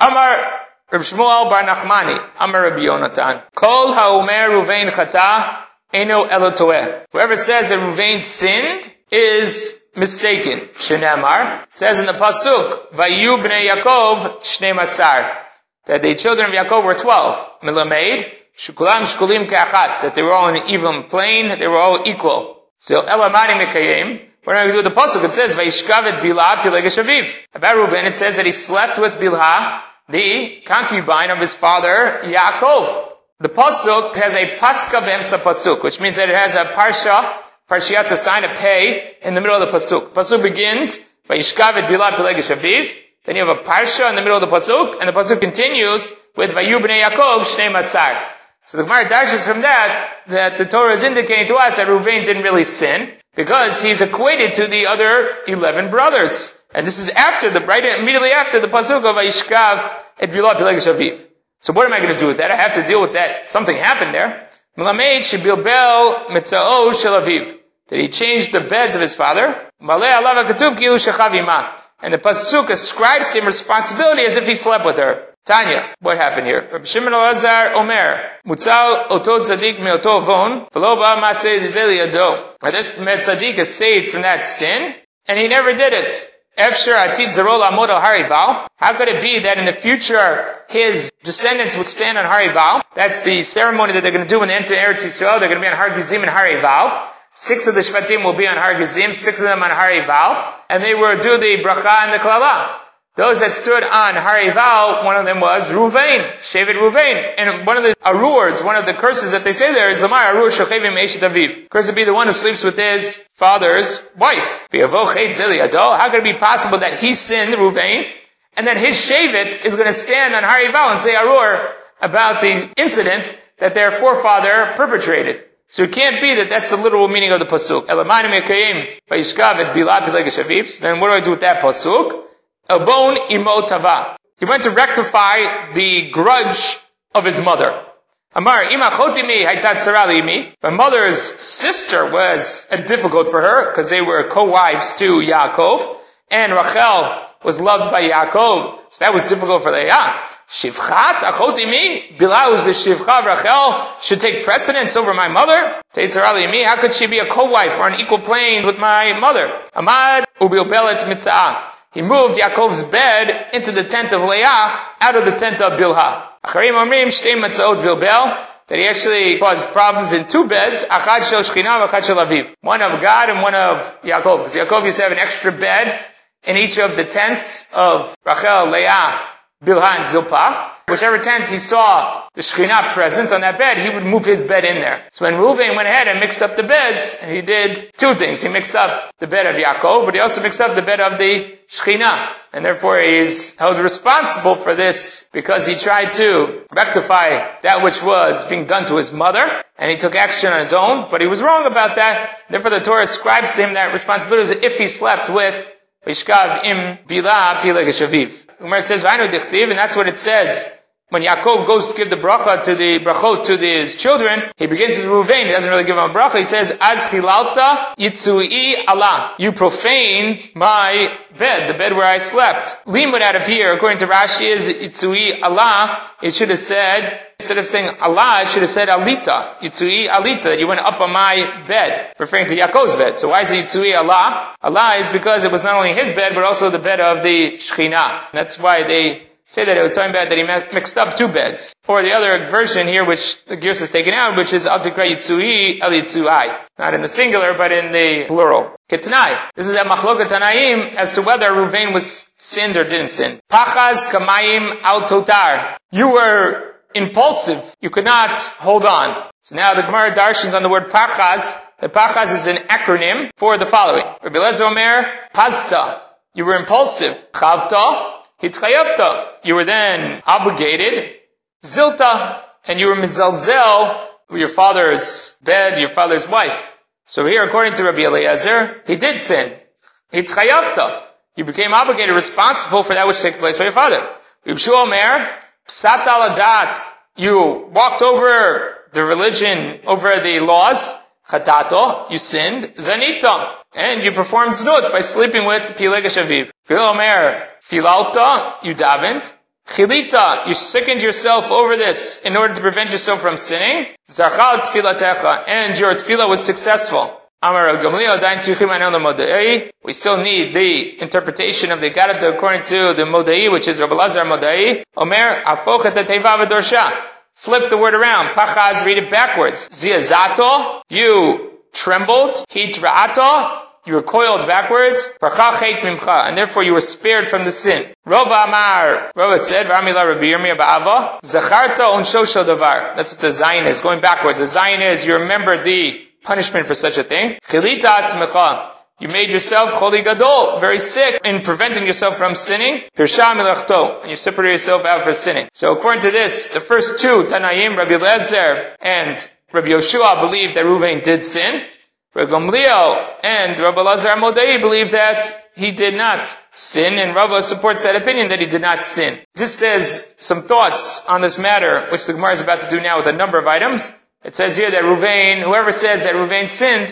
Amar Rav Shmuel Bar Nachmani, Amar Rabbi Yonatan. Kol ha'omer Ruvain chata, eno elotoeh. Whoever says that Ruvain sinned is mistaken. Shenemar says in the pasuk, Vayu bnei Yaakov shnei masar. That the children of Yaakov were twelve. Milamed, shukulam shkulim keachat. That they were all in an even plane, that they were all equal. So elamani mekayim. When I do the pasuk, it says Vayishkavet Bilha Pilegesh About Reuben, it says that he slept with Bilha, the concubine of his father Yaakov. The pasuk has a paska b'emtza pasuk, which means that it has a parsha, parshiat to sign a pay in the middle of the pasuk. Pasuk begins by Yishkavet Bilad Pelegish Aviv. Then you have a parsha in the middle of the pasuk, and the pasuk continues with Vayu b'nei Yaakov Shnei Masar. So the Gemara dashes from that that the Torah is indicating to us that Ruvain didn't really sin because he's equated to the other eleven brothers. And this is after the, right immediately after the pasuk of Vayishkav et Bilha Pelegish Aviv. So what am I going to do with that? I have to deal with that. Something happened there. Melamed shebilbel mitzao shel aviv. That he changed the beds of his father. Maleh alav katuv kilu shechavima. And the pasuk ascribes to him responsibility as if he slept with her. Tanya, what happened here? Rabbi Shimon Elazar Omer, Mutzal oto tzadik meoto von, v'lo ba maseh ado. Now this tzaddik is saved from that sin, and he never did it. How could it be that in the future his descendants would stand on Har Eival? That's the ceremony that they're going to do when they enter Eretz Yisrael. They're going to be on Har Gizim and Har Eival. Six of the Shvatim will be on Har Gizim, six of them on Har Eival, and they will do the bracha and the klala. Those that stood on Har Eival, one of them was Ruvain, Shevet Ruvain. And one of the arurs, one of the curses that they say there is Zamar Arur Shechevim Eshet Aviv. Cursed be the one who sleeps with his father's wife. How could it be possible that he sinned, Ruvain, and then his Shevet is going to stand on Har Eival and say Arur about the incident that their forefather perpetrated. So it can't be that that's the literal meaning of the pasuk. Then what do I do with that pasuk? Abon imo tava. He went to rectify the grudge of his mother. Amar ima chotimi My mother's sister was difficult for her because they were co-wives to Yaakov, and Rachel was loved by Yaakov, so that was difficult for Leah. Shivchat achotimi Bilha was the Shivcha Rachel should take precedence over my mother. Teitzarali me, how could she be a co-wife or on equal plane with my mother? Amad ubilbelet mitzah. He moved Yaakov's bed into the tent of Leah out of the tent of Bilha. Acharim Amrim Shtei Matzot Bilbel that he actually caused problems in two beds, Achad Shel Shechina, Achad Shel Aviv. One of God and one of Yaakov. Because Yaakov used to have an extra bed in each of the tents of Rachel, Leah, Bilha, and Zilpah. Whichever tent he saw the Shekhinah present on that bed, he would move his bed in there. So when Reuven went ahead and mixed up the beds, he did two things. He mixed up the bed of Yaakov, but he also mixed up the bed of the Shekhinah. And therefore he is held responsible for this because he tried to rectify that which was being done to his mother, and he took action on his own, but he was wrong about that. Therefore the Torah ascribes to him that responsibility if he slept with Vishkav im bila pileg Umar says, Vainu dichtiv, and that's what it says when Yaakov goes to give the bracha to the brachot to his children, he begins with Ruvain. He doesn't really give him a bracha. He says, "As chilalta yitzui Allah." You profaned my bed, the bed where I slept. Limud out of here, according to Rashi, is yitzui Allah. It should have said instead of saying Allah, it should have said Alita. Yitzui Alita. You went up on my bed, referring to Yaakov's bed. So why is it Yitzui Allah? Allah is because it was not only his bed, but also the bed of the Shekhinah. That's why they say that it was talking about that he mixed up two beds. Or the other version here, which the Gears is taken out, which is Altikra Yitzui El Yitzuai. Not in the singular, but in the plural. Ketanai. This is a machloka tanaim as to whether Ruvain was sinned or didn't sin. Pachaz kamayim al totar. You were impulsive. You could not hold on. So now the Gemara darshans on the word pachas. The pachas is an acronym for the following. Rabbi Lezer Omer. You were impulsive. Chavta. Hitzchayavta, you were then obligated. Zilta, and you were mizalzel, your father's bed, your father's wife. So here, according to Rabbi Eliezer, he did sin. Hitzchayavta, you became obligated, responsible for that which took place by your father. Ribshu Omer, psat aladat, you walked over the religion, over the laws. Chatato, you sinned. Zanita, and you performed znut by sleeping with Pileg Shaviv. Omer, filalta, you davened. Chilita, you sickened yourself over this in order to prevent yourself from sinning. Zarchal tfilatecha, and your tefillah was successful. We still need the interpretation of the Garata according to the Modai, which is Rabbi Lazar Modai. Omer, afochet teva Flip the word around. Pachaz, read it backwards. Ziazato, you trembled. Hitra'ato, you were coiled backwards, and therefore you were spared from the sin. Rova Amar, Rova said, Ramila Rabbi Yirmiyah Ba'ava, Zacharta unshosho davar. That's what the Zion is, going backwards. The Zion is, you remember the punishment for such a thing. Chilita atzmecha. You made yourself choli gadol, very sick, in preventing yourself from sinning. Pirsha and you separated yourself out for sinning. So according to this, the first two, Tanayim, Rabbi Lezer, and Rabbi Yoshua believed that Ruvain did sin. Rabbi Gamliel and Rabbi Lazar Modei believe that he did not sin, and Rabbi supports that opinion that he did not sin. Just as some thoughts on this matter, which the Gemara is about to do now with a number of items, it says here that Ruvain, whoever says that Ruvain sinned,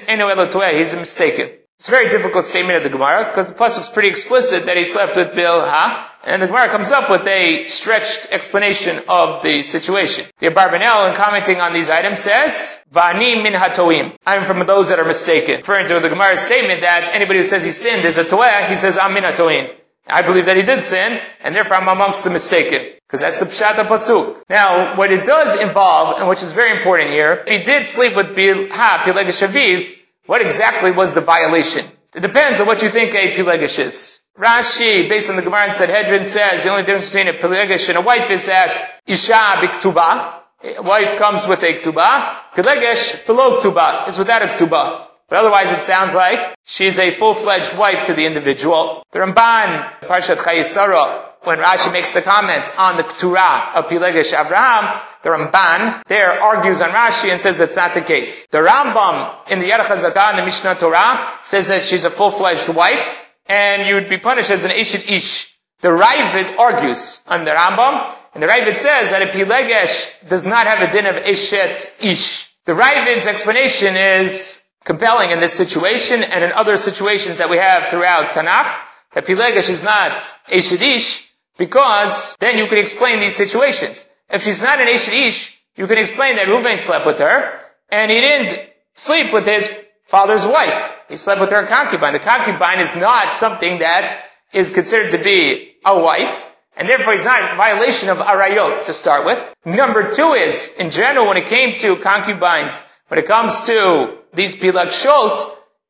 he's mistaken. It's a very difficult statement of the Gemara, because the Pasuk is pretty explicit that he slept with Bilha, and the Gemara comes up with a stretched explanation of the situation. The Abarbanel, in commenting on these items, says, Vani min hatoim. I'm from those that are mistaken. Referring to the Gemara's statement that anybody who says he sinned is a toeh, he says, I'm min hatoim. I believe that he did sin, and therefore I'm amongst the mistaken. Because that's the Pshata Pasuk. Now, what it does involve, and which is very important here, if he did sleep with Bilha, Pileg Shaviv, what exactly was the violation? It depends on what you think a Pilegish is. Rashi, based on the Gemara in Sanhedrin, says the only difference between a Pelegesh and a wife is that Isha biktuba, a wife comes with a ktuba, Pelegesh below ktuba, is without a ktuba. But otherwise it sounds like she's a full-fledged wife to the individual. The Ramban, Parshat Chayei Sarah, when Rashi makes the comment on the Kturah of Pilegesh Abraham, the Ramban there argues on Rashi and says that's not the case. The Rambam in the Yerech HaZakah in the Mishnah Torah says that she's a full-fledged wife and you would be punished as an Ishit Ish. The Raavad argues on the Rambam and the Raavad says that a Pilegesh does not have a din of Ishet Ish. The Raavad's explanation is compelling in this situation and in other situations that we have throughout Tanakh, that Pilegesh is not Eshet Ish, because then you can explain these situations. If she's not an Eshet Ish, you can explain that Reuven slept with her, and he didn't sleep with his father's wife. He slept with her concubine. The concubine is not something that is considered to be a wife, and therefore he's not in violation of arayot to start with. Number two is, in general, when it came to concubines, when it comes to these Pilag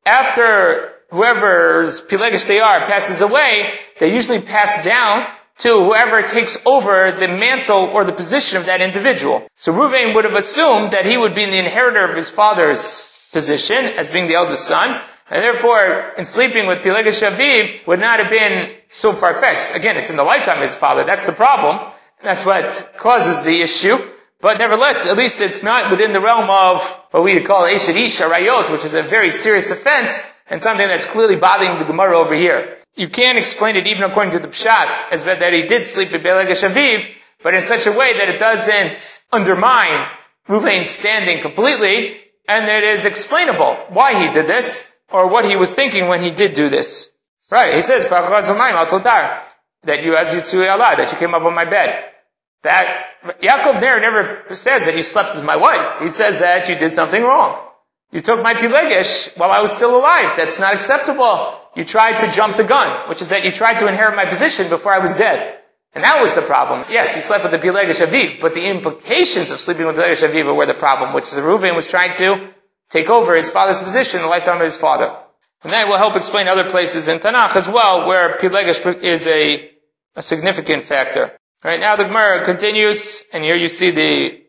after whoever's Pilegish they are passes away, they usually pass down to whoever takes over the mantle or the position of that individual. So Ruvain would have assumed that he would be the inheritor of his father's position as being the eldest son, and therefore, in sleeping with Pilegish Aviv would not have been so far-fetched. Again, it's in the lifetime of his father. That's the problem. That's what causes the issue. But nevertheless, at least it's not within the realm of what we would call Eshad Ish Rayot, which is a very serious offense and something that's clearly bothering the Gemara over here. You can't explain it even according to the Pshat, as that he did sleep with Belegesh Aviv, but in such a way that it doesn't undermine Ruvain's standing completely, and it is explainable why he did this, or what he was thinking when he did do this. Right, he says, that you, as you Allah, that you came up on my bed. That Yaakov there never says that you slept with my wife. He says that you did something wrong. You took my pilegesh while I was still alive. That's not acceptable. You tried to jump the gun, which is that you tried to inherit my position before I was dead. And that was the problem. Yes, he slept with the Pilegesh Aviv, but the implications of sleeping with Pilegesh Aviv were the problem, which is that Reuven was trying to take over his father's position in the lifetime of his father. And that will help explain other places in Tanakh as well, where Pilegesh is a, a significant factor. Right now the Gemara continues, and here you see the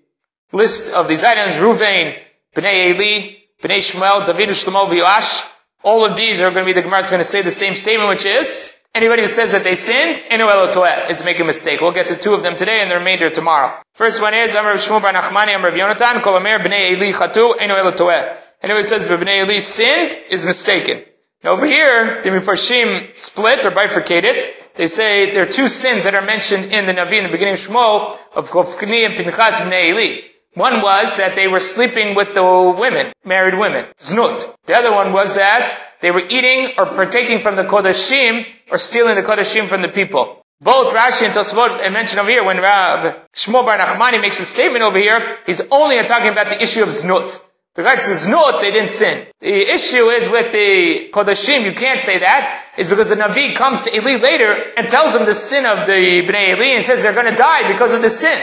list of these items: Ruvain, Bnei Eli, Bnei Shmuel, David, Shlomo, Vyoash. All of these are going to be the Gemara is going to say the same statement, which is anybody who says that they sinned, Enu Toeh, is making a mistake. We'll get to two of them today, and the remainder tomorrow. First one is Amar Shmuel Bar Nachmani, Amar Yonatan, Kol Amer Bnei Eli Chatu, Enu Toeh. Anybody who says Bnei Eli sinned is mistaken. Now over here, the Mepharshim split or bifurcated. They say there are two sins that are mentioned in the Navi in the beginning of Shmuel of Chofni and Pinchas b'nei Eli. One was that they were sleeping with the women, married women, znut. The other one was that they were eating or partaking from the kodashim or stealing the kodashim from the people. Both Rashi and Tosfot mention over here when Rav Shmuel Bar Nachmani makes a statement over here, he's only talking about the issue of znut. The guy says no, they didn't sin. The issue is with the Kodashim, you can't say that, is because the Navi comes to Eli later and tells them the sin of the Bnei Eli and says they're going to die because of the sin.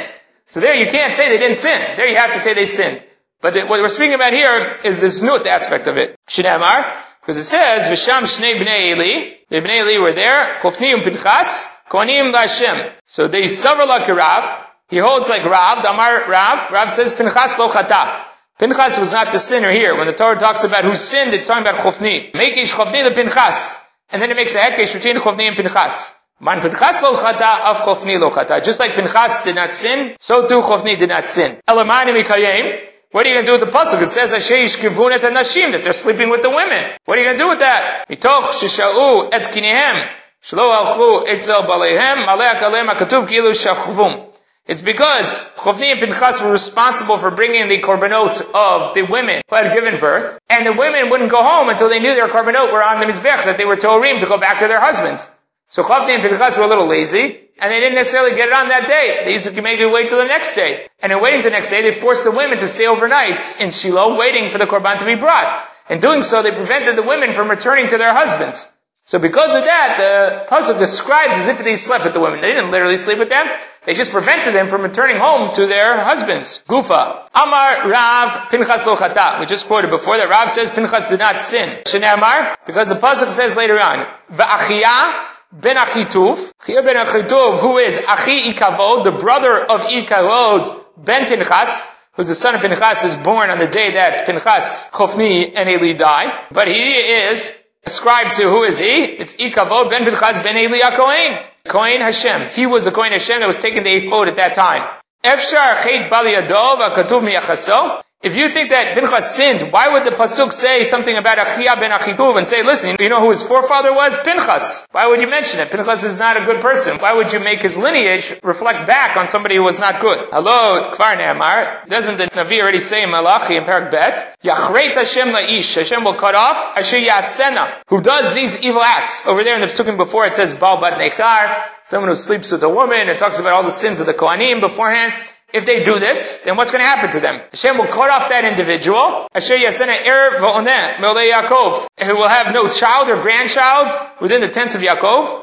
So there you can't say they didn't sin. There you have to say they sinned. But what we're speaking about here is this nut aspect of it. Shinamar, because it says, Visham Shnei Bnei Eli, the Bnei Eli were there, Chofnium Pinchas, Konim Lashem. So they suffer like Rav, he holds like Rav, Damar Rav, Rav says Pinchas lo chata. Pinchas was not the sinner here. When the Torah talks about who sinned, it's talking about Chofni. Makish Chofni the Pinchas. And then it makes a hekesh between Chofni and Pinchas. Man Pinchas lo chata, of Chofni lo chata. Just like Pinchas did not sin, so too Chofni did not sin. Elamani mikayim. What are you going to do with the pasuk? It says Asheyish kivunet and nashim that they're sleeping with the women. What are you going to do with that? Mitoch shishau et kinihem shlo alchu etzel balehem malek alem akatuv kilu shachvum. It's because Chofni and Pinchas were responsible for bringing the korbanot of the women who had given birth, and the women wouldn't go home until they knew their korbanot were on the mizbech, that they were torim to go back to their husbands. So Chofni and Pinchas were a little lazy, and they didn't necessarily get it on that day. They used to maybe wait till the next day. And in waiting till the next day, they forced the women to stay overnight in Shiloh, waiting for the korban to be brought. In doing so, they prevented the women from returning to their husbands. So because of that, the pasuk describes as if they slept with the women. They didn't literally sleep with them. They just prevented them from returning home to their husbands. Gufa. Amar Rav Pinchas lo chata. We just quoted before that Rav says Pinchas did not sin. Amar, because the pasuk says later on, Va'achiyah ben Achituv, Chia ben Achituv, who is Achi Ikavod, the brother of Ikavod ben Pinchas, who's the son of Pinchas, is born on the day that Pinchas, Chofni, and Eli die. But he is ascribed to who is he? It's Ikavod ben Pinchas ben Eli Kohen. Kohen Hashem. He was the Kohen Hashem that was taken to Ephod at that time. Efshar Chet Bali Adov Akatuv Miyachaso. If you think that Pinchas sinned, why would the pasuk say something about Achia ben Achituv and say, listen, you know who his forefather was? Pinchas. Why would you mention it? Pinchas is not a good person. Why would you make his lineage reflect back on somebody who was not good? Hello, Kvar Ne'amar. Doesn't the Navi already say in Malachi in Parak Bet? Yachreit Hashem la'ish. Hashem will cut off Asher Yasena. Who does these evil acts? Over there in the psukim before it says Baal Bat Nechar. Someone who sleeps with a woman. It talks about all the sins of the Kohanim beforehand. If they do this, then what's going to happen to them? Hashem will cut off that individual. Asher Yasena Er Yaakov. Who will have no child or grandchild within the tents of Yaakov.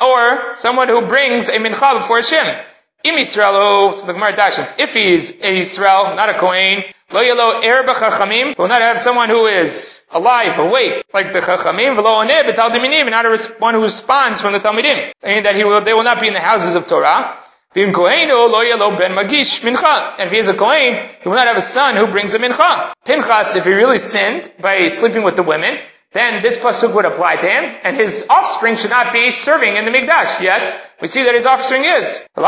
Or someone who brings a mincha before Hashem. Im Yisrael, so the Gemara dashens, if he's a Yisrael, not a Kohen, lo yelo er b'chachamim, will not have someone who is alive, awake, like the chachamim, v'lo oneh b'tal diminim, not a one who responds from the Talmidim, and that he will, they will not be in the houses of Torah. V'im kohenu lo yelo ben magish mincha, and if he is a Kohen, he will not have a son who brings a mincha. Pinchas, if he really sinned by sleeping with the women, then this pasuk would apply to him, and his offspring should not be serving in the mikdash. Yet we see that his offspring is. The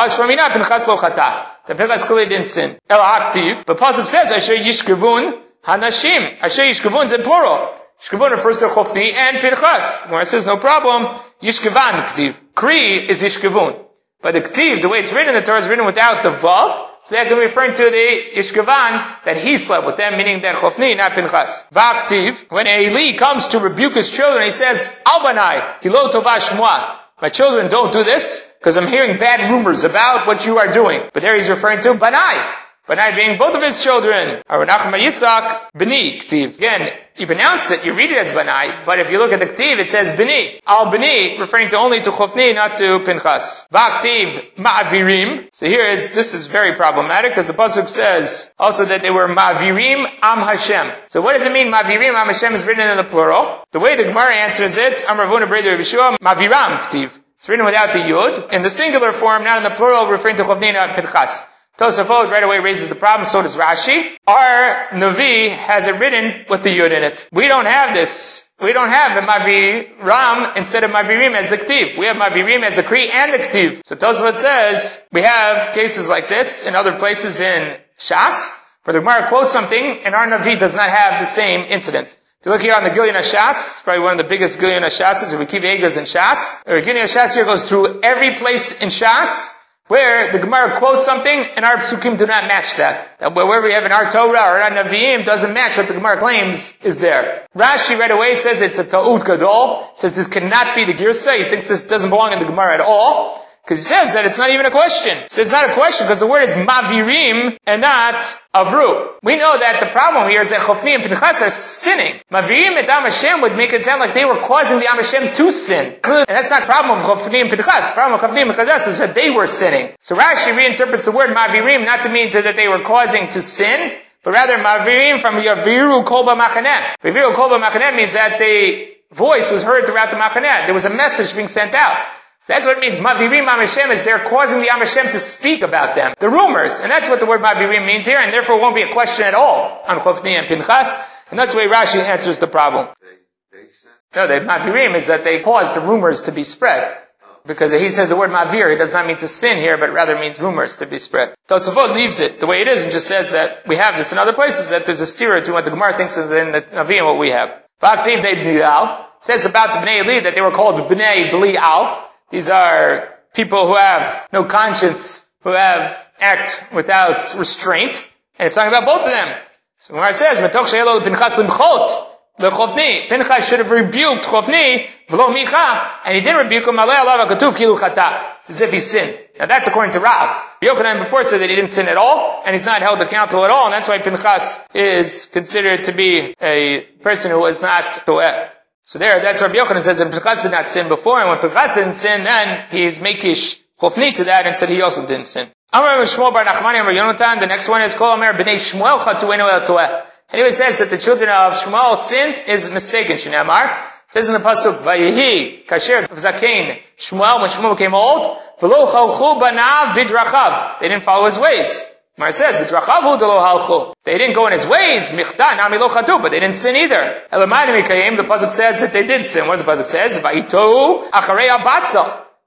Pinchas clearly didn't sin. El aktiv. But pasuk says Asher yishkevun hanashim. Asher yishkevun is in plural. Yishkevun refers to Chofni and Pinchas. The Gemara says no problem. Yishkevan ktiv. Kri is yishkevun. But the ktiv, the way it's written, the Torah is written without the vav, so that can be referring to the Yishkevan that he slept with them, meaning that Chofni, not Pinchas. Vaktiv, when Eli comes to rebuke his children, he says, Albanai, kilo tova shmua. My children, don't do this, because I'm hearing bad rumors about what you are doing. But there he's referring to Banai. Banai being both of his children. Aronachma Yitzhak, Bini, Ktiv. Again, you pronounce it, you read it as Banai, but if you look at the Ktiv, it says Bini. Al Bini, referring to only to Chofni, not to Pinchas. Vaktiv, Ma'avirim. So here is, this is very problematic, because the Pasuk says also that they were Ma'avirim Am Hashem. So what does it mean, Ma'avirim Am Hashem is written in the plural? The way the Gemara answers it, Am Ravuna Breder Yeshua, Ma'aviram Ktiv. It's written without the yud. In the singular form, not in the plural, referring to Chovni, not Pinchas. Tosafot right away raises the problem, so does Rashi. Our Navi has it written with the Yud in it. We don't have this. We don't have the Mavi Ram instead of Mavirim as the Ktiv. We have Mavirim as the Kri and the Ktiv. So Tosafot says, we have cases like this in other places in Shas, where the Gemara quotes something and our Navi does not have the same incident. If you look here on the Gilyon Shas, it's probably one of the biggest Gilyon Shas, if we keep Egas in Shas. The Gilyon Shas here goes through every place in Shas, where the Gemara quotes something and our psukim do not match that. That wherever we have in our Torah or our Naviim doesn't match what the Gemara claims is there. Rashi right away says it's a ta'ud gadol, says this cannot be the girsa, he thinks this doesn't belong in the Gemara at all. Because he says that it's not even a question. So it's not a question because the word is mavirim and not avru. We know that the problem here is that Chofni and Pinchas are sinning. Mavirim et Am Hashem would make it sound like they were causing the Am Hashem to sin. And that's not the problem of Chofni and Pinchas. The problem of Chofni and Pinchas is that they were sinning. So Rashi reinterprets the word mavirim not to mean that they were causing to sin, but rather mavirim from yaviru kolba machaneh. Yaviru kolba machaneh means that the voice was heard throughout the machaneh. There was a message being sent out. So that's what it means. Mavirim Am Hashem is they're causing the Am Hashem to speak about them. The rumors. And that's what the word Mavirim means here, and therefore it won't be a question at all on Chofni and Pinchas. And that's the way Rashi answers the problem. They, they sent, No, the Mavirim is that they caused the rumors to be spread. Because he says the word Mavir, it does not mean to sin here, but rather means rumors to be spread. Tosafot leaves it the way it is and just says that we have this in other places, that there's a steer to what the Gemara thinks is in the Navi and what we have. Vaktiv Bnei says about the Bnei Eli that they were called Bnei Belial. These are people who have no conscience, who have act without restraint, and it's talking about both of them. So Gemara says, "Metoch she'elo Pinchas limchot lechofni." Pinchas should have rebuked Chofni v'lo micha, and he didn't rebuke him. Alei alav hakatuv kilu chata. It's as if he sinned. Now that's according to Rav. Yochanan before said that he didn't sin at all, and he's not held accountable at all, and that's why Pinchas is considered to be a person who was not toeh. So there, that's Rabbi Yochanan says that Pinchas did not sin before, and when Pinchas didn't sin, then he's makish chofni to that and said he also didn't sin. Amar Shmuel bar Nachmani Amar Yonatan, the next one is Kol Amar B'nei Shmuel Chatuenu El Toeh. Anyway, says that the children of Shmuel sinned is mistaken, Shinamar. It says in the pasuk, "Vayihi kasher zakein Shmuel when Shmuel became old, v'lo chalchu banav bidrachav." They didn't follow his ways. Mar says. They didn't go in his ways, but they didn't sin either. The pasuk says that they did sin. What does the pasuk says?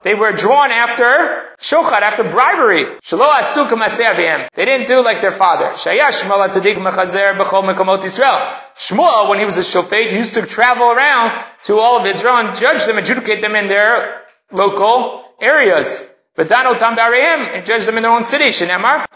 They were drawn after shochat, after bribery. They didn't do like their father. Shmuel, when he was a shofet, used to travel around to all of Israel and judge them, adjudicate them in their local areas. V'dano tam b'areim, and judged them in their own city. Shenemar.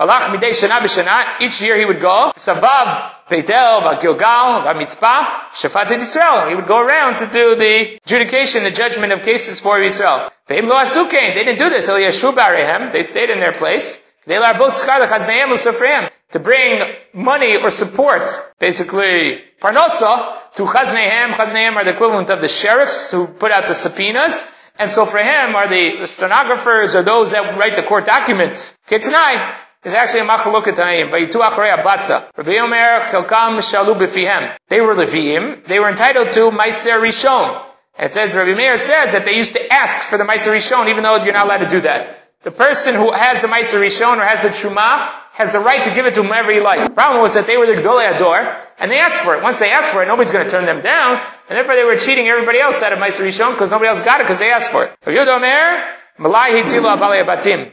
Each year he would go. Savav Beitel, Gilgal, Mitzpah, Shafat Israel. He would go around to do the adjudication, the judgment of cases for Israel. They didn't do this. They stayed in their place. Theyla both skar the Khaznaim to bring money or support, basically, parnosa, to chaznehem. Chaznehem are the equivalent of the sheriffs who put out the subpoenas. And so for him are the, the stenographers or those that write the court documents. Tonight, there's actually a machaluk tanaim. Vayitu achrei abatza. Rabbi Omer chelkam shalu b'fihem. They were Leviim. They were entitled to Meiser Rishon. And it says, Rabbi Meir says that they used to ask for the Meiser Rishon, even though you're not allowed to do that. The person who has the Meiser Rishon or has the Truma has the right to give it to whomever he likes. The problem was that they were the Gdolei Ador, and they asked for it. Once they asked for it, nobody's going to turn them down, and therefore they were cheating everybody else out of Meiser Rishon because nobody else got it because they asked for it.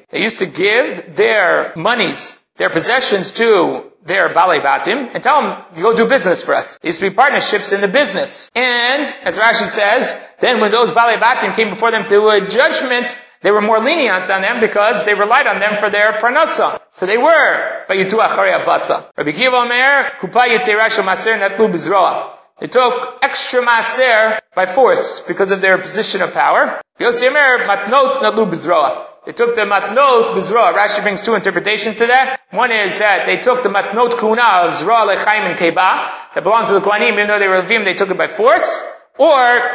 They used to give their monies, their possessions to their Balei Batim and tell them, you go do business for us. There used to be partnerships in the business. And, as Rashi says, then when those Balei Batim came before them to a judgment, they were more lenient on them because they relied on them for their parnasa. So they were. Rabbi Kiva Omer, kupa yiterash maser natlu bizroa. They took extra maser by force because of their position of power. They took the matnot bizroa. Rashi brings two interpretations to that. One is that they took the matnot kuna of zroa lechaim and keba that belonged to the Kohanim, even though they were Levim, they took it by force. Or,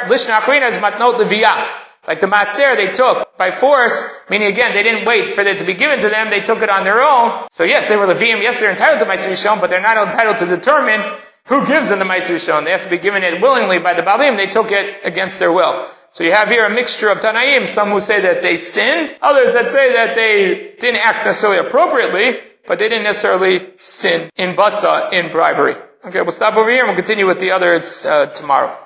lishna achrina is matnot leviyah. Like the Maser they took by force, meaning again, they didn't wait for it to be given to them, they took it on their own. So yes, they were Levim, yes, they're entitled to Meiser Rishon, but they're not entitled to determine who gives them the Meiser Rishon. They have to be given it willingly by the Balim, they took it against their will. So you have here a mixture of Tanaim, some who say that they sinned, others that say that they didn't act necessarily appropriately, but they didn't necessarily sin in Batza, in bribery. Okay, we'll stop over here and we'll continue with the others uh, tomorrow.